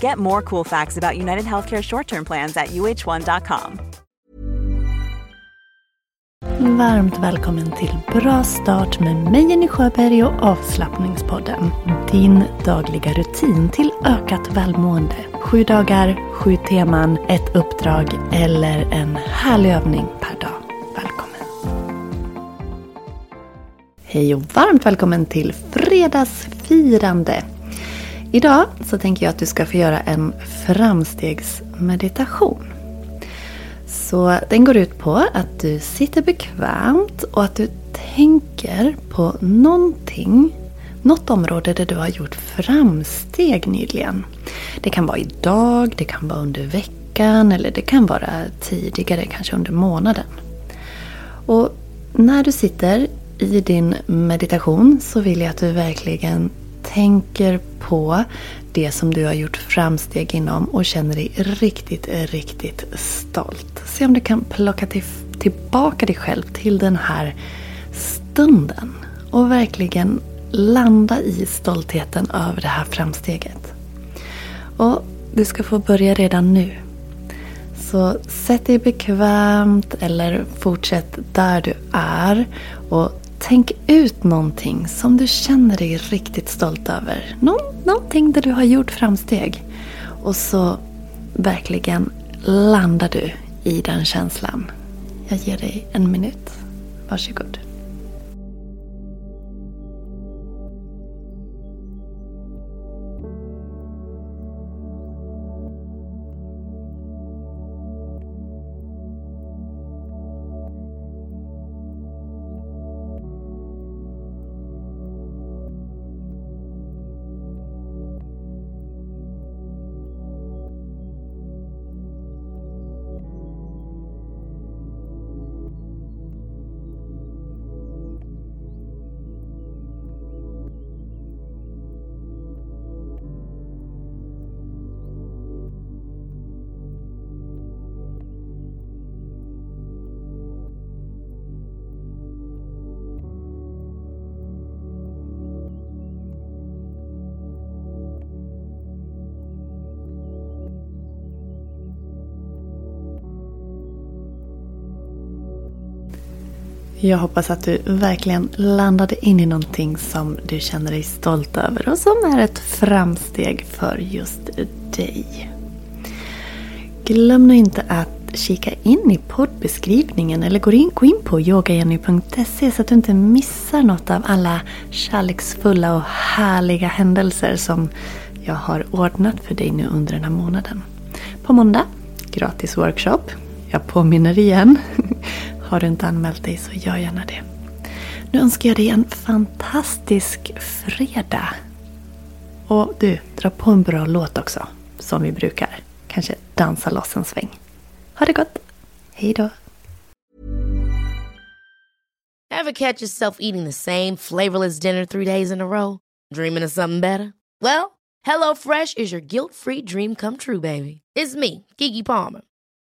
Get more cool facts about United Healthcare short term plans at uh1.com. Varmt välkommen till Bra start med mig Jenny Sjöberg och avslappningspodden. Din dagliga rutin till ökat välmående. Sju dagar, sju teman, ett uppdrag eller en härlig övning per dag. Välkommen! Hej och varmt välkommen till fredagsfirande. Idag så tänker jag att du ska få göra en framstegsmeditation. Så den går ut på att du sitter bekvämt och att du tänker på någonting, något område där du har gjort framsteg nyligen. Det kan vara idag, det kan vara under veckan eller det kan vara tidigare, kanske under månaden. Och när du sitter i din meditation så vill jag att du verkligen tänker på det som du har gjort framsteg inom och känner dig riktigt, riktigt stolt. Se om du kan plocka till, tillbaka dig själv till den här stunden och verkligen landa i stoltheten över det här framsteget. Och du ska få börja redan nu. Så sätt dig bekvämt eller fortsätt där du är och Tänk ut någonting som du känner dig riktigt stolt över. Nå någonting där du har gjort framsteg. Och så verkligen landar du i den känslan. Jag ger dig en minut. Varsågod. Jag hoppas att du verkligen landade in i någonting som du känner dig stolt över och som är ett framsteg för just dig. Glöm nu inte att kika in i poddbeskrivningen eller gå in, gå in på yogajenny.se så att du inte missar något av alla kärleksfulla och härliga händelser som jag har ordnat för dig nu under den här månaden. På måndag, gratis workshop. Jag påminner igen. Har du inte anmält dig så gör gärna det. Nu önskar jag dig en fantastisk fredag. Och du, dra på en bra låt också. Som vi brukar. Kanske dansa loss en sväng. Ha det gott. Hej då. Have catch yourself eating the same flavorless dinner three days in a row? Dreaming of something better? Well, Hello Fresh is your guilt free dream come true baby. It's me, Gigi Palmer.